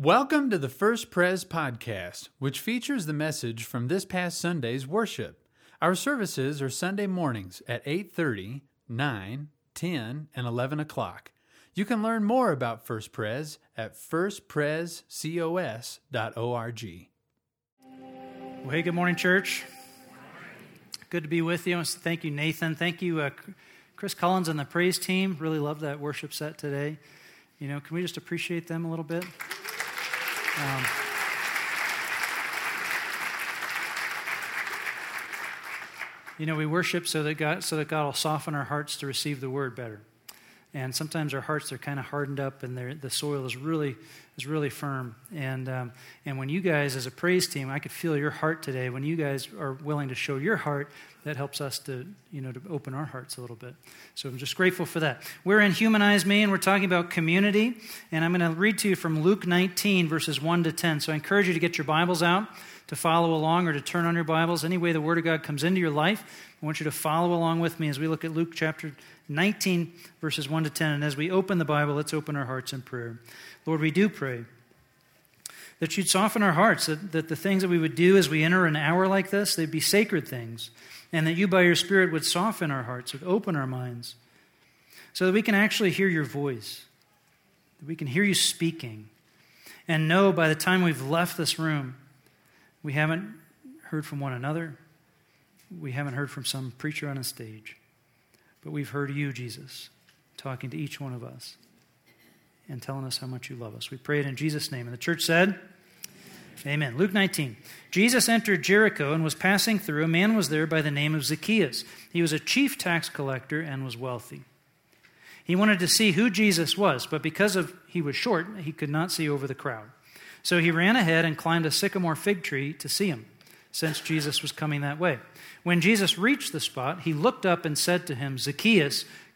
Welcome to the First Pres podcast, which features the message from this past Sunday's worship. Our services are Sunday mornings at 8:30, 9, 10, and 11 o'clock. You can learn more about First Pres at firstprescos.org. Well, hey, good morning, church. Good to be with you. Thank you, Nathan. Thank you, uh, Chris Collins and the praise team. Really love that worship set today. You know, can we just appreciate them a little bit? Um, you know, we worship so that God, so that God will soften our hearts to receive the word better. And sometimes our hearts are kind of hardened up, and the soil is really is really firm. And um, and when you guys, as a praise team, I could feel your heart today. When you guys are willing to show your heart, that helps us to you know to open our hearts a little bit. So I'm just grateful for that. We're in Humanize Me, and we're talking about community. And I'm going to read to you from Luke 19, verses 1 to 10. So I encourage you to get your Bibles out to follow along or to turn on your Bibles. Any way the Word of God comes into your life, I want you to follow along with me as we look at Luke chapter 19, verses 1 to 10. And as we open the Bible, let's open our hearts in prayer. Lord, we do pray that you'd soften our hearts, that, that the things that we would do as we enter an hour like this, they'd be sacred things, and that you, by your Spirit, would soften our hearts, would open our minds, so that we can actually hear your voice, that we can hear you speaking, and know by the time we've left this room, we haven't heard from one another, we haven't heard from some preacher on a stage. But we've heard you, Jesus, talking to each one of us and telling us how much you love us. We pray it in Jesus' name. And the church said, Amen. Luke 19. Jesus entered Jericho and was passing through. A man was there by the name of Zacchaeus. He was a chief tax collector and was wealthy. He wanted to see who Jesus was, but because of he was short, he could not see over the crowd. So he ran ahead and climbed a sycamore fig tree to see him, since Jesus was coming that way. When Jesus reached the spot, he looked up and said to him, Zacchaeus,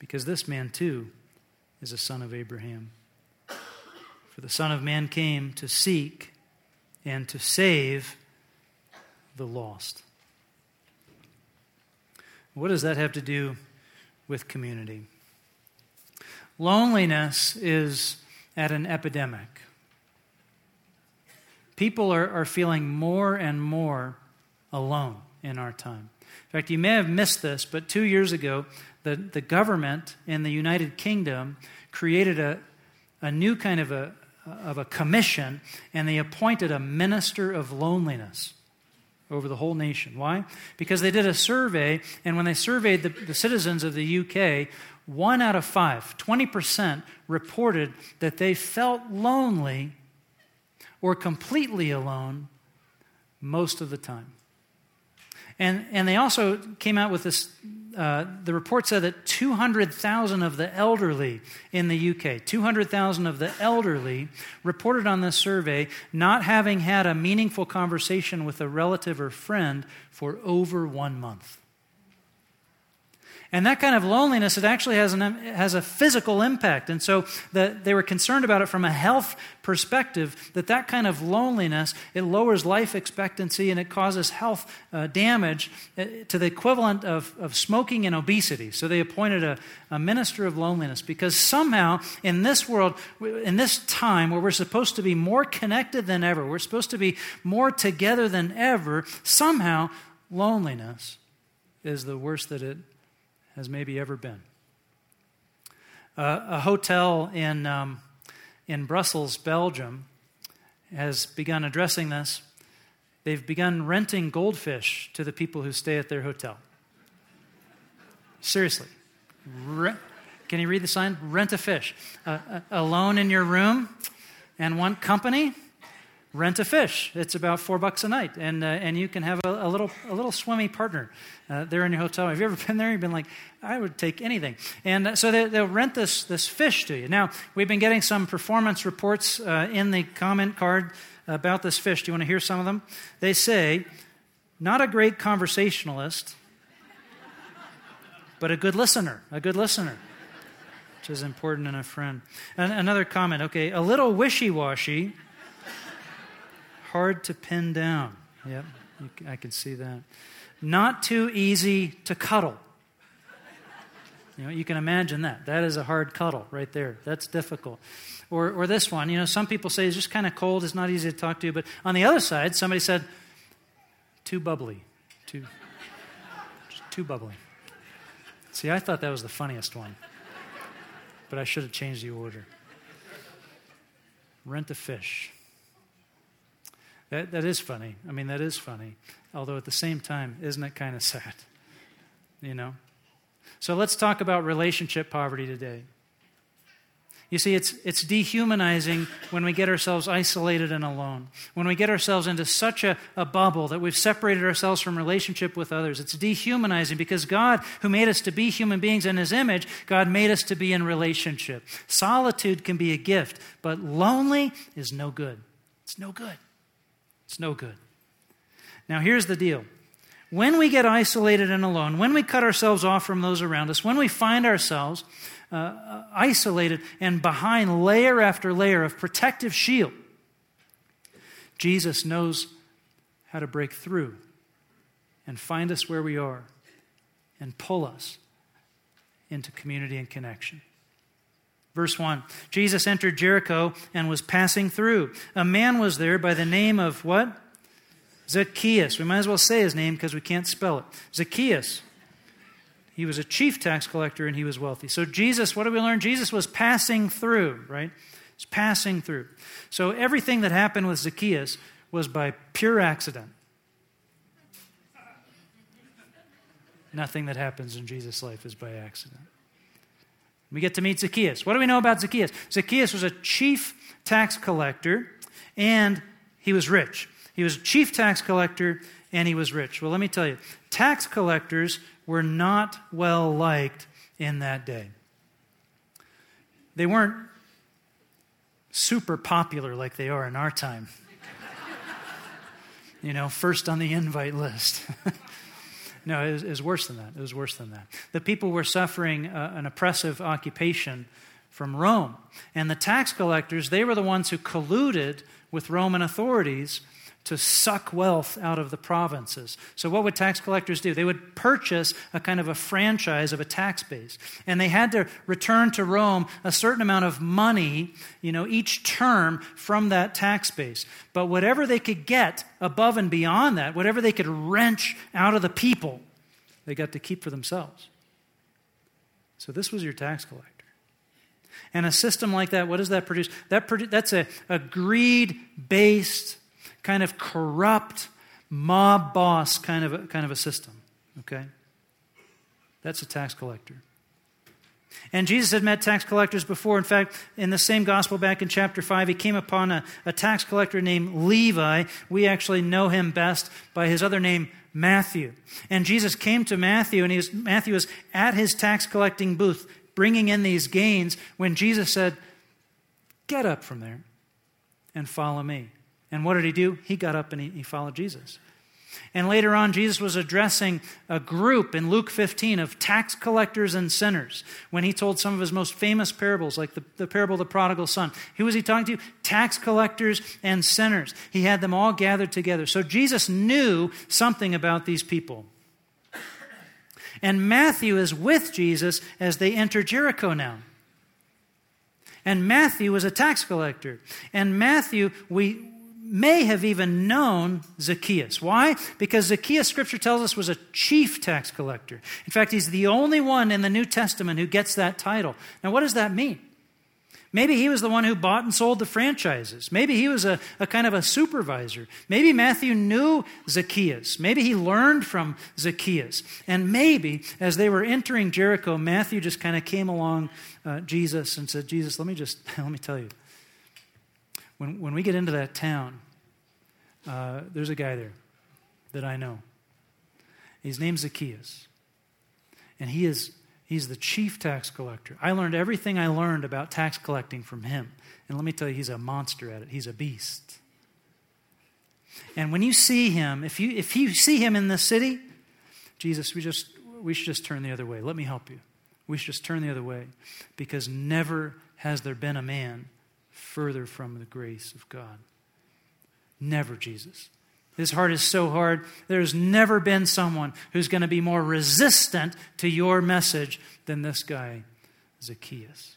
because this man too is a son of Abraham. For the Son of Man came to seek and to save the lost. What does that have to do with community? Loneliness is at an epidemic. People are, are feeling more and more alone in our time. In fact, you may have missed this, but two years ago, the, the government in the United Kingdom created a, a new kind of a, of a commission, and they appointed a minister of loneliness over the whole nation. Why? Because they did a survey, and when they surveyed the, the citizens of the UK, one out of five, 20%, reported that they felt lonely or completely alone most of the time. And, and they also came out with this. Uh, the report said that 200,000 of the elderly in the UK, 200,000 of the elderly reported on this survey not having had a meaningful conversation with a relative or friend for over one month. And that kind of loneliness, it actually has, an, has a physical impact. And so the, they were concerned about it from a health perspective, that that kind of loneliness, it lowers life expectancy and it causes health uh, damage uh, to the equivalent of, of smoking and obesity. So they appointed a, a minister of loneliness because somehow in this world, in this time where we're supposed to be more connected than ever, we're supposed to be more together than ever, somehow loneliness is the worst that it as maybe ever been. Uh, a hotel in, um, in Brussels, Belgium, has begun addressing this. They've begun renting goldfish to the people who stay at their hotel. Seriously. Re- can you read the sign? Rent a fish. Uh, alone in your room and want company? Rent a fish. It's about four bucks a night, and uh, and you can have a, a, little a little swimmy partner uh, there in your hotel. Have you ever been there? You've been like, I would take anything. And uh, so they, will rent this this fish to you. Now we've been getting some performance reports uh, in the comment card about this fish. Do you want to hear some of them? They say, not a great conversationalist, but a good listener. A good listener which is important in a friend. And another comment, okay, a little wishy washy, hard to pin down. Yep, I can see that. Not too easy to cuddle. You know, you can imagine that. That is a hard cuddle right there. That's difficult. Or, or this one, you know, some people say it's just kind of cold, it's not easy to talk to. But on the other side, somebody said, too bubbly. Too, too bubbly. See, I thought that was the funniest one. But I should have changed the order. Rent a fish. That, that is funny. I mean, that is funny. Although at the same time, isn't it kind of sad? You know? So let's talk about relationship poverty today. You see, it's, it's dehumanizing when we get ourselves isolated and alone, when we get ourselves into such a, a bubble that we've separated ourselves from relationship with others. It's dehumanizing because God, who made us to be human beings in His image, God made us to be in relationship. Solitude can be a gift, but lonely is no good. It's no good. It's no good. Now, here's the deal. When we get isolated and alone, when we cut ourselves off from those around us, when we find ourselves uh, uh, isolated and behind layer after layer of protective shield, Jesus knows how to break through and find us where we are and pull us into community and connection. Verse 1 Jesus entered Jericho and was passing through. A man was there by the name of what? Zacchaeus. We might as well say his name because we can't spell it. Zacchaeus. He was a chief tax collector and he was wealthy. So, Jesus, what do we learn? Jesus was passing through, right? He's passing through. So, everything that happened with Zacchaeus was by pure accident. Nothing that happens in Jesus' life is by accident. We get to meet Zacchaeus. What do we know about Zacchaeus? Zacchaeus was a chief tax collector and he was rich. He was a chief tax collector and he was rich. Well, let me tell you, tax collectors were not well liked in that day. They weren't super popular like they are in our time. you know, first on the invite list. No, it was, it was, worse than that. It was worse than that. The people were suffering uh, an oppressive occupation from Rome. And the tax collectors, they were the ones who colluded with Roman authorities to suck wealth out of the provinces. So, what would tax collectors do? They would purchase a kind of a franchise of a tax base. And they had to return to Rome a certain amount of money, you know, each term from that tax base. But whatever they could get above and beyond that, whatever they could wrench out of the people, they got to keep for themselves. So, this was your tax collector. And a system like that, what does that produce? That produ- that's a, a greed based kind of corrupt mob boss kind of a, kind of a system. Okay? That's a tax collector. And Jesus had met tax collectors before. In fact, in the same gospel back in chapter 5, he came upon a, a, tax collector named Levi. We actually know him best by his other name, Matthew. And Jesus came to Matthew, and he was, Matthew was at his tax collecting booth, bringing in these gains, when Jesus said, Get up from there and follow me. And what did he do? He got up and he, he followed Jesus. And later on, Jesus was addressing a group in Luke 15 of tax collectors and sinners when he told some of his most famous parables, like the, the parable of the prodigal son. Who was he talking to? Tax collectors and sinners. He had them all gathered together. So Jesus knew something about these people. And Matthew is with Jesus as they enter Jericho now. And Matthew was a tax collector. And Matthew, we, may have even known Zacchaeus. Why? Because Zacchaeus, scripture tells us, was a chief tax collector. In fact, he's the only one in the New Testament who gets that title. Now, what does that mean? Maybe he was the one who bought and sold the franchises. Maybe he was a, a kind of a supervisor. Maybe Matthew knew Zacchaeus. Maybe he learned from Zacchaeus. And maybe as they were entering Jericho, Matthew just kind of came along uh, Jesus and said, Jesus, let me just, let me tell you, when, when we get into that town, uh, there's a guy there that I know. His name's Zacchaeus. And he is he's the chief tax collector. I learned everything I learned about tax collecting from him. And let me tell you, he's a monster at it. He's a beast. And when you see him, if you if you see him in the city, Jesus, we just we should just turn the other way. Let me help you. We should just turn the other way. Because never has there been a man further from the grace of God. Never, Jesus. His heart is so hard. There's never been someone who's going to be more resistant to your message than this guy, Zacchaeus.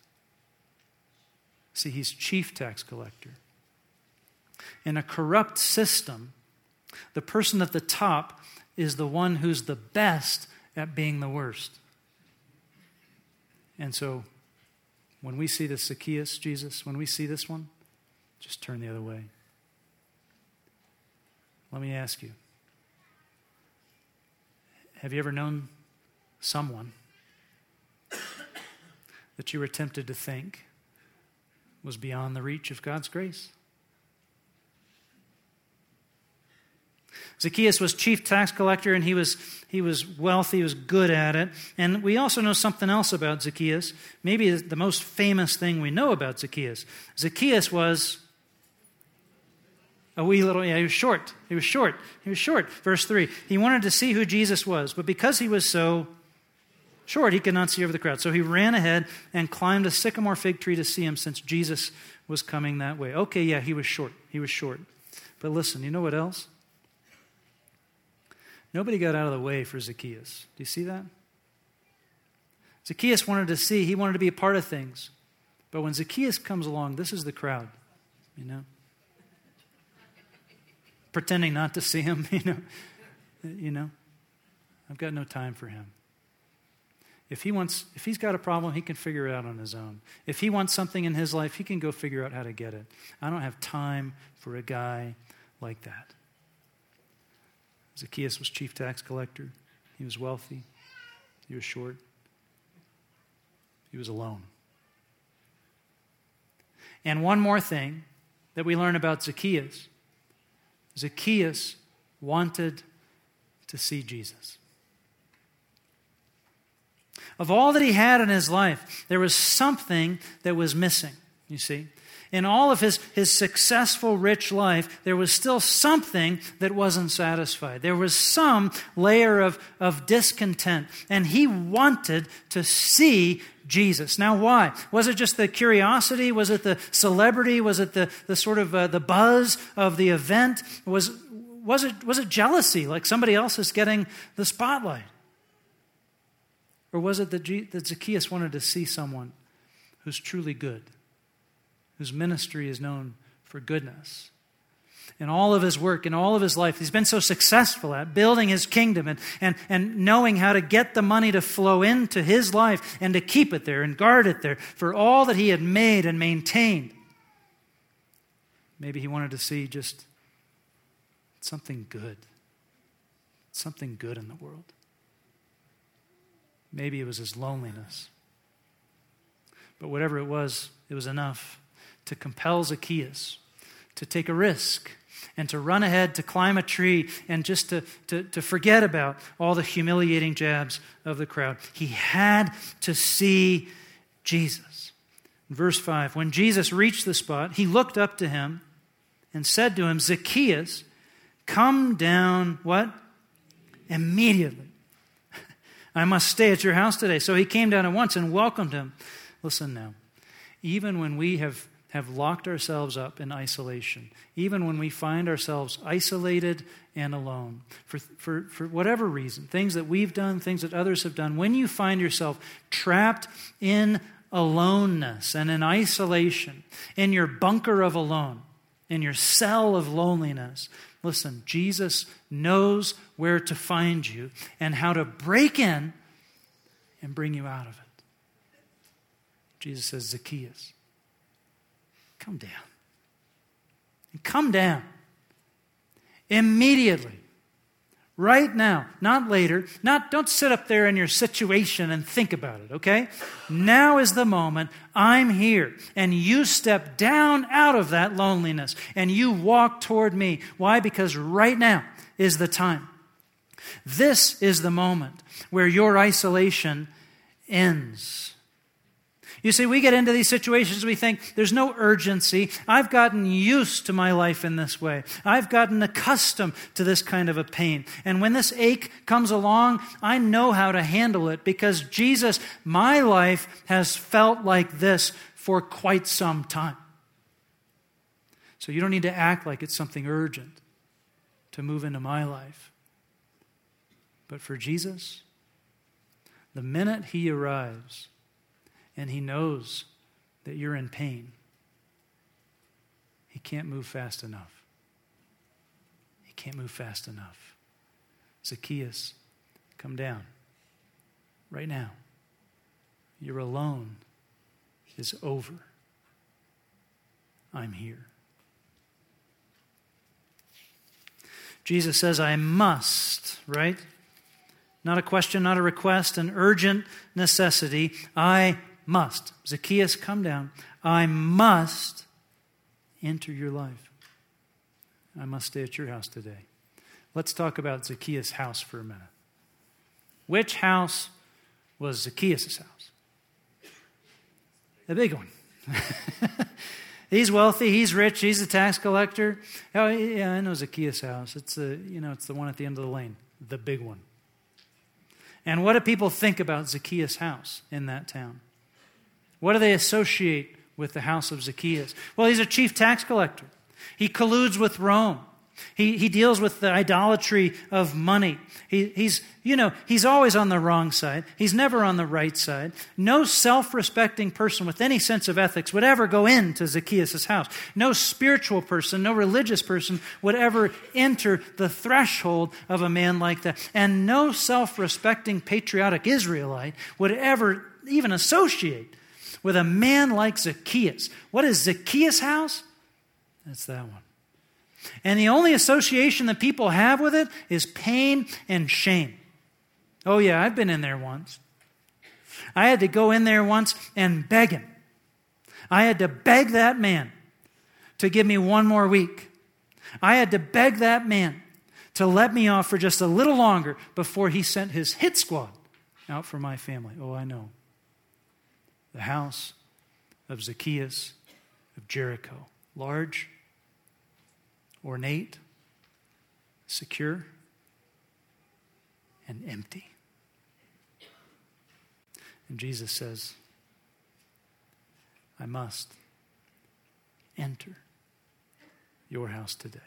See, he's chief tax collector. In a corrupt system, the person at the top is the one who's the best at being the worst. And so, when we see this Zacchaeus, Jesus, when we see this one, just turn the other way. Let me ask you Have you ever known someone that you were tempted to think was beyond the reach of God's grace? Zacchaeus was chief tax collector and he was, he was wealthy, he was good at it. And we also know something else about Zacchaeus. Maybe the most famous thing we know about Zacchaeus. Zacchaeus was a wee little, yeah, he was short. He was short. He was short. Verse 3. He wanted to see who Jesus was, but because he was so short, he could not see over the crowd. So he ran ahead and climbed a sycamore fig tree to see him since Jesus was coming that way. Okay, yeah, he was short. He was short. But listen, you know what else? Nobody got out of the way for Zacchaeus. Do you see that? Zacchaeus wanted to see, he wanted to be a part of things. But when Zacchaeus comes along, this is the crowd, you know? pretending not to see him, you know. You know, I've got no time for him. If he wants, if he's got a problem, he can figure it out on his own. If he wants something in his life, he can go figure out how to get it. I don't have time for a guy like that. Zacchaeus was chief tax collector. He was wealthy. He was short. He was alone. And one more thing that we learn about Zacchaeus Zacchaeus wanted to see Jesus. Of all that he had in his life, there was something that was missing, you see. In all of his, his successful, rich life, there was still something that wasn't satisfied. There was some layer of, of discontent, and he wanted to see Jesus. Now, why? Was it just the curiosity? Was it the celebrity? Was it the, the sort of uh, the buzz of the event? Was, was, it, was it jealousy, like somebody else is getting the spotlight? Or was it that, G- that Zacchaeus wanted to see someone who's truly good, whose ministry is known for goodness? in all of his work, in all of his life. He's been so successful at building his kingdom and, and, and knowing how to get the money to flow into his life and to keep it there and guard it there for all that he had made and maintained. Maybe he wanted to see just something good, something good in the world. Maybe it was his loneliness. But whatever it was, it was enough to compel Zacchaeus to take a risk and to run ahead to climb a tree and just to, to, to forget about all the humiliating jabs of the crowd. He had to see Jesus. Verse 5 When Jesus reached the spot, he looked up to him and said to him, Zacchaeus, come down, what? Immediately. I must stay at your house today. So he came down at once and welcomed him. Listen now. Even when we have have locked ourselves up in isolation, even when we find ourselves isolated and alone, for, for, for whatever reason, things that we've done, things that others have done, when you find yourself trapped in aloneness and in isolation, in your bunker of alone, in your cell of loneliness, listen, Jesus knows where to find you and how to break in and bring you out of it. Jesus says, Zacchaeus Come down. And come down. Immediately. Right now, not later. Not don't sit up there in your situation and think about it, okay? Now is the moment. I'm here. And you step down out of that loneliness and you walk toward me. Why? Because right now is the time. This is the moment where your isolation ends. You see, we get into these situations, we think there's no urgency. I've gotten used to my life in this way. I've gotten accustomed to this kind of a pain. And when this ache comes along, I know how to handle it because Jesus, my life has felt like this for quite some time. So you don't need to act like it's something urgent to move into my life. But for Jesus, the minute he arrives, and He knows that you're in pain. He can't move fast enough. He can't move fast enough. Zacchaeus, come down right now. You're alone is over. I'm here. Jesus says, I must, right? Not a question, not a request, an urgent necessity. I must. Zacchaeus, come down. I must enter your life. I must stay at your house today. Let's talk about Zacchaeus' house for a minute. Which house was Zacchaeus' house? The big one. he's wealthy, he's rich, he's a tax collector. Oh, yeah, I know Zacchaeus' house. It's the, you know, it's the one at the end of the lane, the big one. And what do people think about Zacchaeus' house in that town? What do they associate with the house of Zacchaeus? Well, he's a chief tax collector. He colludes with Rome. He, he deals with the idolatry of money. He, he's, you know, he's always on the wrong side. He's never on the right side. No self respecting person with any sense of ethics would ever go into Zacchaeus' house. No spiritual person, no religious person would ever enter the threshold of a man like that. And no self respecting patriotic Israelite would ever even associate with a man like Zacchaeus. What is Zacchaeus' house? That's that one. And the only association that people have with it is pain and shame. Oh, yeah, I've been in there once. I had to go in there once and beg him. I had to beg that man to give me one more week. I had to beg that man to let me off for just a little longer before he sent his hit squad out for my family. Oh, I know the house of Zacchaeus of Jericho. Large, ornate, secure, and empty. And Jesus says, I must enter your house today.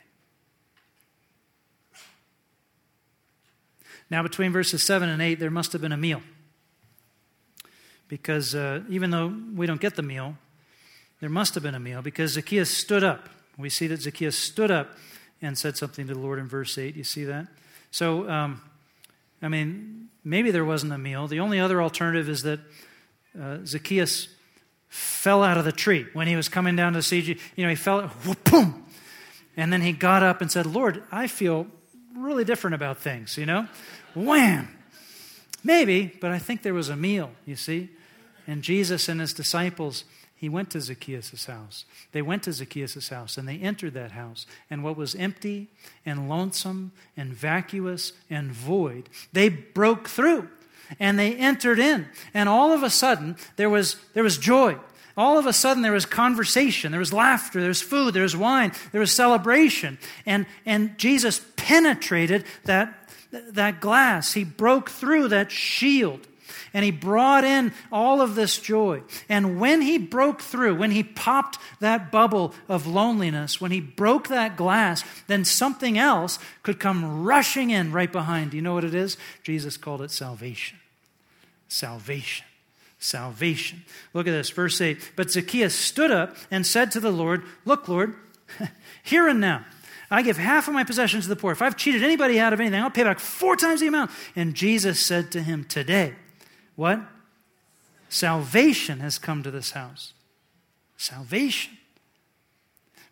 Now, between verses 7 and 8, there must have been a meal because uh, even though we don't get the meal, there must have been a meal because Zacchaeus stood up. We see that Zacchaeus stood up and said something to the Lord in verse 8. You see that? So, um, I mean, maybe there wasn't a meal. The only other alternative is that uh, Zacchaeus fell out of the tree when he was coming down to see you. You know, he fell, boom. And then he got up and said, Lord, I feel really different about things, you know? Wham! Maybe, but I think there was a meal, you see. And Jesus and his disciples, he went to Zacchaeus' house. They went to Zacchaeus' house and they entered that house. And what was empty and lonesome and vacuous and void, they broke through and they entered in. And all of a sudden, there was, there was joy. All of a sudden, there was conversation, there was laughter, there was food, there was wine, there was celebration. And, and Jesus penetrated that, that glass. He broke through that shield and he brought in all of this joy. And when he broke through, when he popped that bubble of loneliness, when he broke that glass, then something else could come rushing in right behind. You know what it is? Jesus called it salvation. Salvation. Salvation. Look at this, verse 8. But Zacchaeus stood up and said to the Lord, Look, Lord, here and now. I give half of my possessions to the poor. If I've cheated anybody out of anything, I'll pay back four times the amount. And Jesus said to him, Today, what? Salvation has come to this house. Salvation.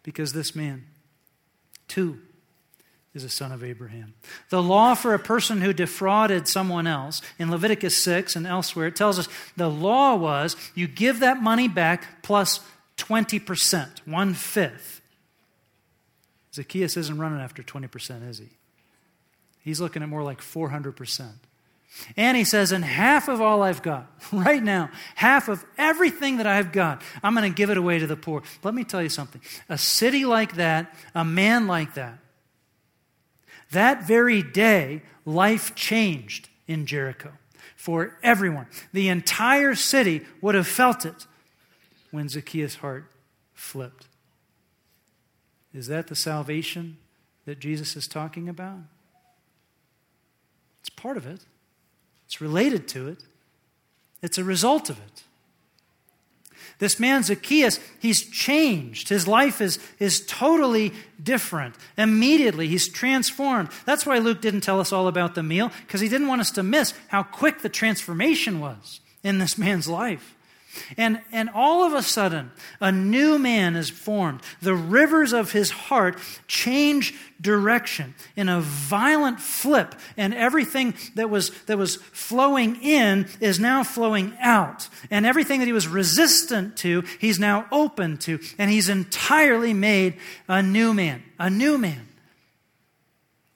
Because this man, too, is a son of Abraham. The law for a person who defrauded someone else, in Leviticus 6 and elsewhere, it tells us the law was you give that money back plus 20%, one fifth. Zacchaeus isn't running after 20%, is he? He's looking at more like 400%. And he says, and half of all I've got, right now, half of everything that I've got, I'm going to give it away to the poor. Let me tell you something. A city like that, a man like that, that very day, life changed in Jericho for everyone. The entire city would have felt it when Zacchaeus' heart flipped. Is that the salvation that Jesus is talking about? It's part of it. It's related to it, it's a result of it. This man, Zacchaeus, he's changed. His life is, is totally different. Immediately, he's transformed. That's why Luke didn't tell us all about the meal, because he didn't want us to miss how quick the transformation was in this man's life. And, and all of a sudden, a new man is formed. The rivers of his heart change direction in a violent flip, and everything that was, that was flowing in is now flowing out. And everything that he was resistant to, he's now open to. And he's entirely made a new man. A new man.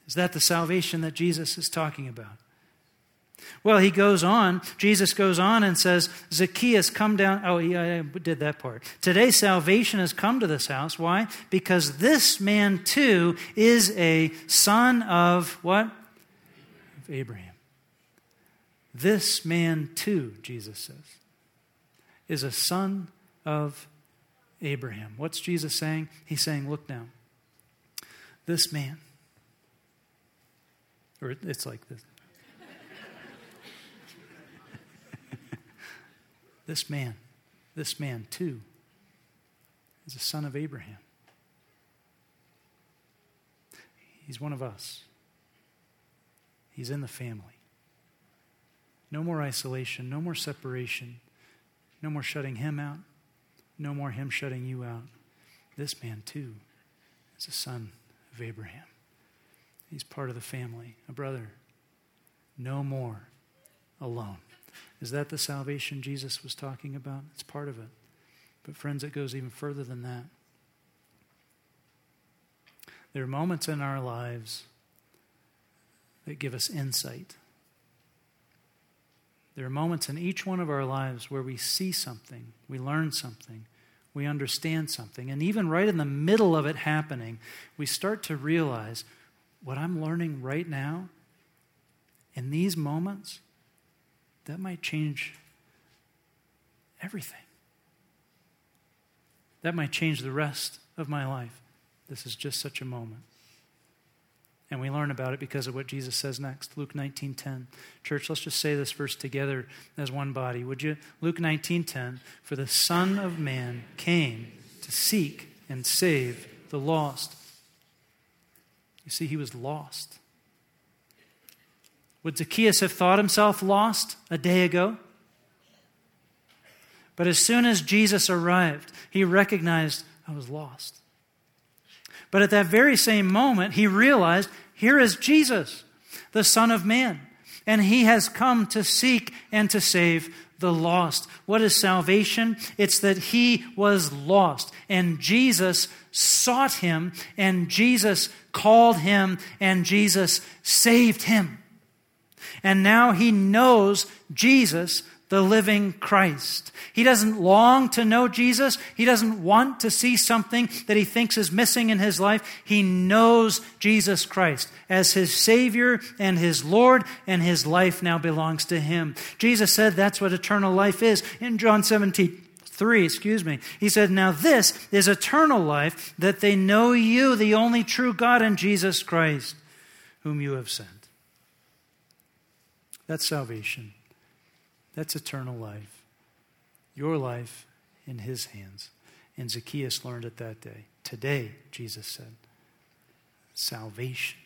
Is that the salvation that Jesus is talking about? Well, he goes on, Jesus goes on and says, Zacchaeus, come down. Oh, yeah, I did that part. Today, salvation has come to this house. Why? Because this man, too, is a son of what? Of Abraham. This man, too, Jesus says, is a son of Abraham. What's Jesus saying? He's saying, look now, this man, or it's like this This man, this man too, is a son of Abraham. He's one of us. He's in the family. No more isolation, no more separation, no more shutting him out, no more him shutting you out. This man, too, is a son of Abraham. He's part of the family, a brother. No more alone. Is that the salvation Jesus was talking about? It's part of it. But, friends, it goes even further than that. There are moments in our lives that give us insight. There are moments in each one of our lives where we see something, we learn something, we understand something. And even right in the middle of it happening, we start to realize what I'm learning right now in these moments that might change everything. That might change the rest of my life. This is just such a moment. And we learn about it because of what Jesus says next. Luke 19:10. Church, let's just say this verse together as one body. Would you? Luke 19:10, for the Son of Man came to seek and save the lost. You see, he was lost. Would Zacchaeus have thought himself lost a day ago? But as soon as Jesus arrived, he recognized I was lost. But at that very same moment, he realized here is Jesus, the Son of Man, and he has come to seek and to save the lost. What is salvation? It's that he was lost, and Jesus sought him, and Jesus called him, and Jesus saved him. And now he knows Jesus, the living Christ. He doesn't long to know Jesus. He doesn't want to see something that he thinks is missing in his life. He knows Jesus Christ as his Savior and his Lord, and his life now belongs to him. Jesus said that's what eternal life is in John 17. 3, excuse me. He said, Now this is eternal life, that they know you, the only true God, and Jesus Christ, whom you have sent. That's salvation. That's eternal life. Your life in his hands. And Zacchaeus learned it that day. Today, Jesus said, salvation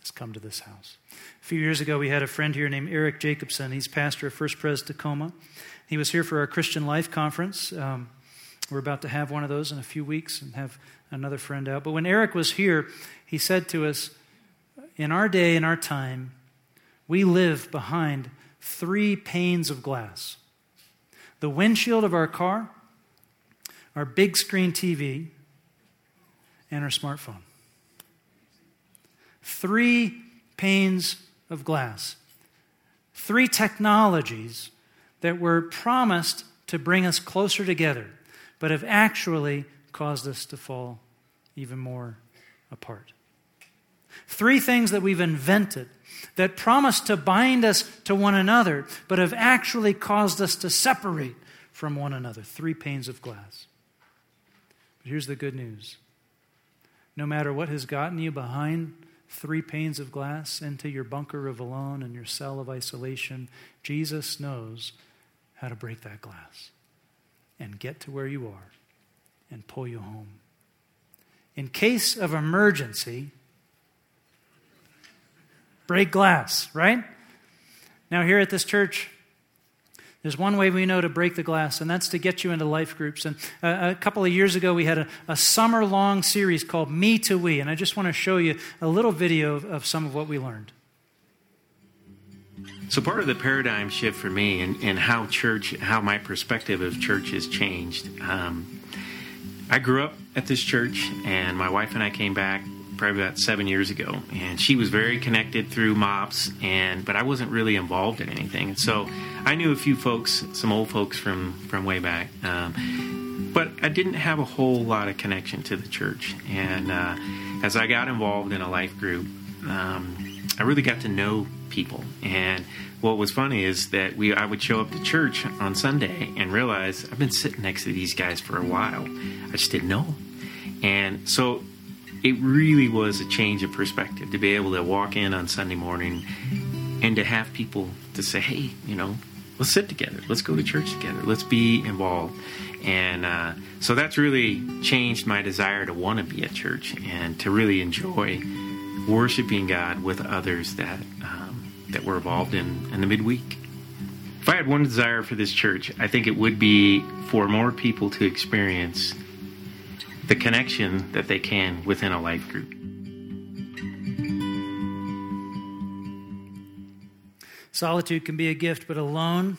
has come to this house. A few years ago, we had a friend here named Eric Jacobsen. He's pastor of First Pres Tacoma. He was here for our Christian Life Conference. Um, We're about to have one of those in a few weeks and have another friend out. But when Eric was here, he said to us, In our day, in our time, we live behind three panes of glass the windshield of our car, our big screen TV, and our smartphone. Three panes of glass. Three technologies that were promised to bring us closer together, but have actually caused us to fall even more apart. Three things that we've invented that promise to bind us to one another, but have actually caused us to separate from one another. Three panes of glass. But here's the good news no matter what has gotten you behind three panes of glass into your bunker of alone and your cell of isolation, Jesus knows how to break that glass and get to where you are and pull you home. In case of emergency, break glass, right? Now, here at this church, there's one way we know to break the glass, and that's to get you into life groups. And uh, a couple of years ago, we had a, a summer long series called Me to We, and I just want to show you a little video of, of, some of what we learned. So, part of the paradigm shift for me and, and how church, how my perspective of church has changed. Um, I grew up at this church, and my wife and I came back probably about seven years ago, and she was very connected through MOPS, and but I wasn't really involved in anything. So I knew a few folks, some old folks from from way back, um, but I didn't have a whole lot of connection to the church. And uh, as I got involved in a life group, um, I really got to know people. And what was funny is that we I would show up to church on Sunday and realize I've been sitting next to these guys for a while. I just didn't know. And so it really was a change of perspective to be able to walk in on Sunday morning and to have people to say, hey, you know, let's sit together, let's go to church together, let's be involved. And uh, so that's really changed my desire to want to be at church and to really enjoy worshiping God with others that um, that were involved in, in the midweek. If I had one desire for this church, I think it would be for more people to experience the connection that they can within a life group. Solitude can be a gift, but alone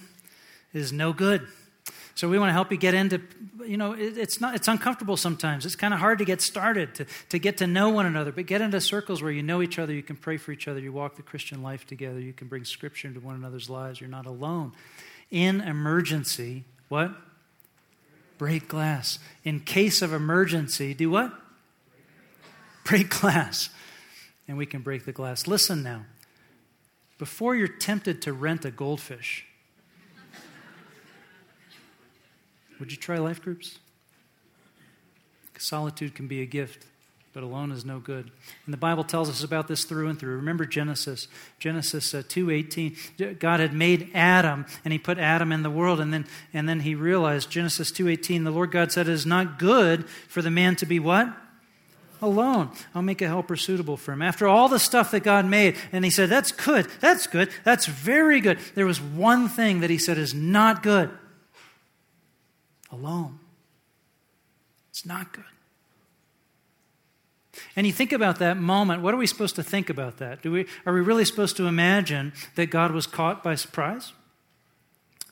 is no good. So we want to help you get into, you know, it, it's not, it's uncomfortable sometimes. It's kind of hard to get started, to, to get to know one another, but get into circles where you know each other, you can pray for each other, you walk the Christian life together, you can bring scripture into one another's lives. You're not alone. In emergency, what? Break glass. In case of emergency, do what? Break glass. And we can break the glass. Listen now. Before you're tempted to rent a goldfish, would you try life groups? Solitude can be a gift but alone is no good. And the Bible tells us about this through and through. Remember Genesis, Genesis uh, 2:18. God had made Adam and he put Adam in the world and then and then he realized Genesis 2:18 the Lord God said it is not good for the man to be what? Alone. I'll make a helper suitable for him. After all the stuff that God made and he said that's good. That's good. That's very good. There was one thing that he said is not good. Alone. It's not good. And you think about that moment, what are we supposed to think about that? Do we, are we really supposed to imagine that God was caught by surprise?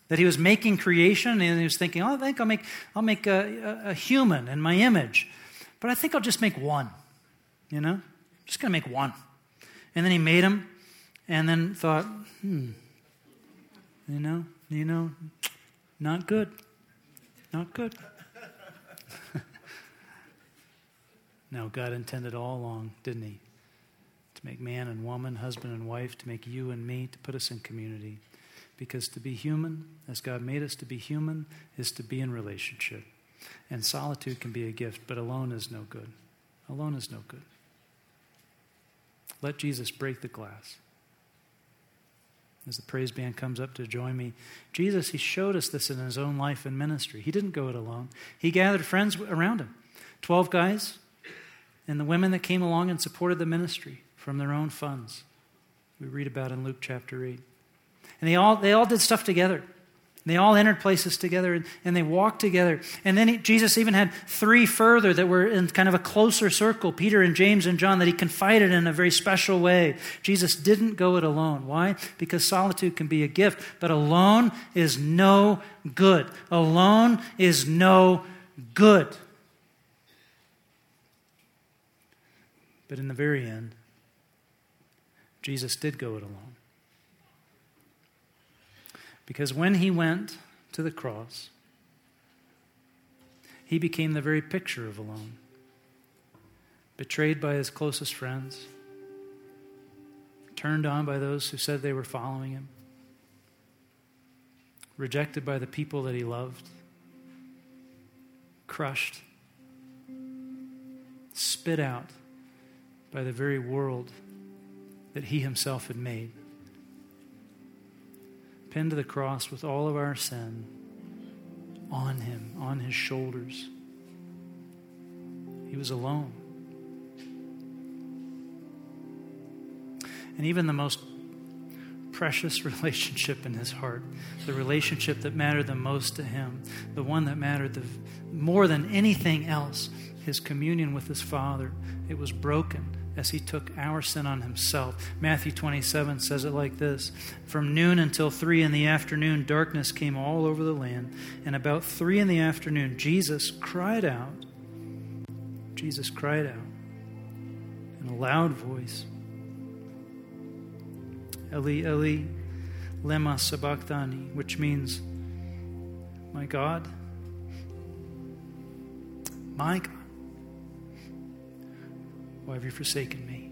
That he was making creation and he was thinking, oh, I think I'll make, I'll make a, a, human in my image, but I think I'll just make one, you know? I'm just going to make one. And then he made him and then thought, hmm, you know, you know, not good. Not good. No, God intended all along, didn't He? To make man and woman, husband and wife, to make you and me, to put us in community. Because to be human, as God made us to be human, is to be in relationship. And solitude can be a gift, but alone is no good. Alone is no good. Let Jesus break the glass. As the praise band comes up to join me, Jesus, He showed us this in His own life and ministry. He didn't go it alone, He gathered friends around Him. Twelve guys, and the women that came along and supported the ministry from their own funds. We read about in Luke chapter 8. And they all, they all did stuff together. They all entered places together and, and they walked together. And then he, Jesus even had three further that were in kind of a closer circle Peter and James and John that he confided in a very special way. Jesus didn't go it alone. Why? Because solitude can be a gift, but alone is no good. Alone is no good. But in the very end, Jesus did go it alone. Because when he went to the cross, he became the very picture of alone. Betrayed by his closest friends, turned on by those who said they were following him, rejected by the people that he loved, crushed, spit out by the very world that he himself had made pinned to the cross with all of our sin on him, on his shoulders. He was alone. And even the most precious relationship in his heart, the relationship that mattered the most to him, the one that mattered the, more than anything else, his communion with his Father, it was broken as he took our sin on himself. Matthew 27 says it like this From noon until three in the afternoon, darkness came all over the land. And about three in the afternoon, Jesus cried out. Jesus cried out in a loud voice Eli, Eli, lema sabachthani, which means, My God, my God why have you forsaken me?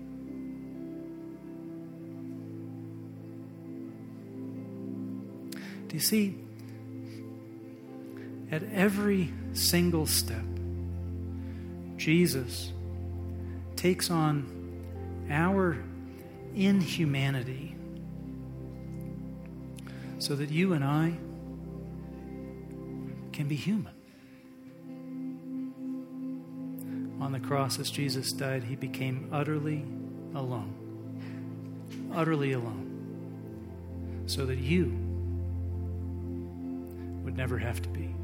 Do you see? At every single step, Jesus takes on our inhumanity so that you and I can be human. On the cross as Jesus died, he became utterly alone. Utterly alone. So that you would never have to be.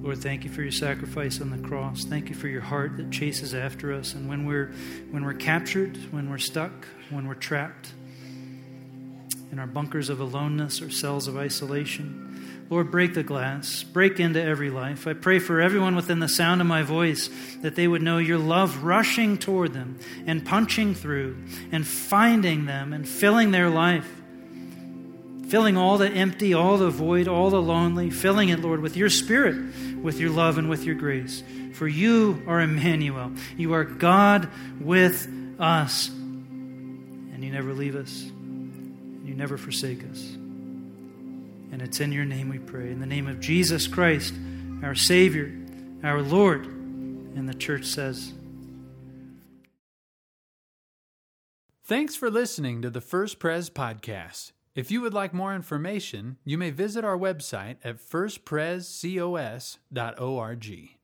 Lord, thank you for your sacrifice on the cross. Thank you for your heart that chases after us. And when we're, when we're captured, when we're stuck, when we're trapped in our bunkers of aloneness or cells of isolation, Lord, break the glass, break into every life. I pray for everyone within the sound of my voice that they would know your love rushing toward them and punching through and finding them and filling their life, filling all the empty, all the void, all the lonely, filling it, Lord, with your spirit, with your love, and with your grace. For you are Emmanuel. You are God with us, and you never leave us, and you never forsake us. And it's in your name we pray. In the name of Jesus Christ, our Savior, our Lord. And the church says, Thanks for listening to the First Pres podcast. If you would like more information, you may visit our website at firstprescos.org.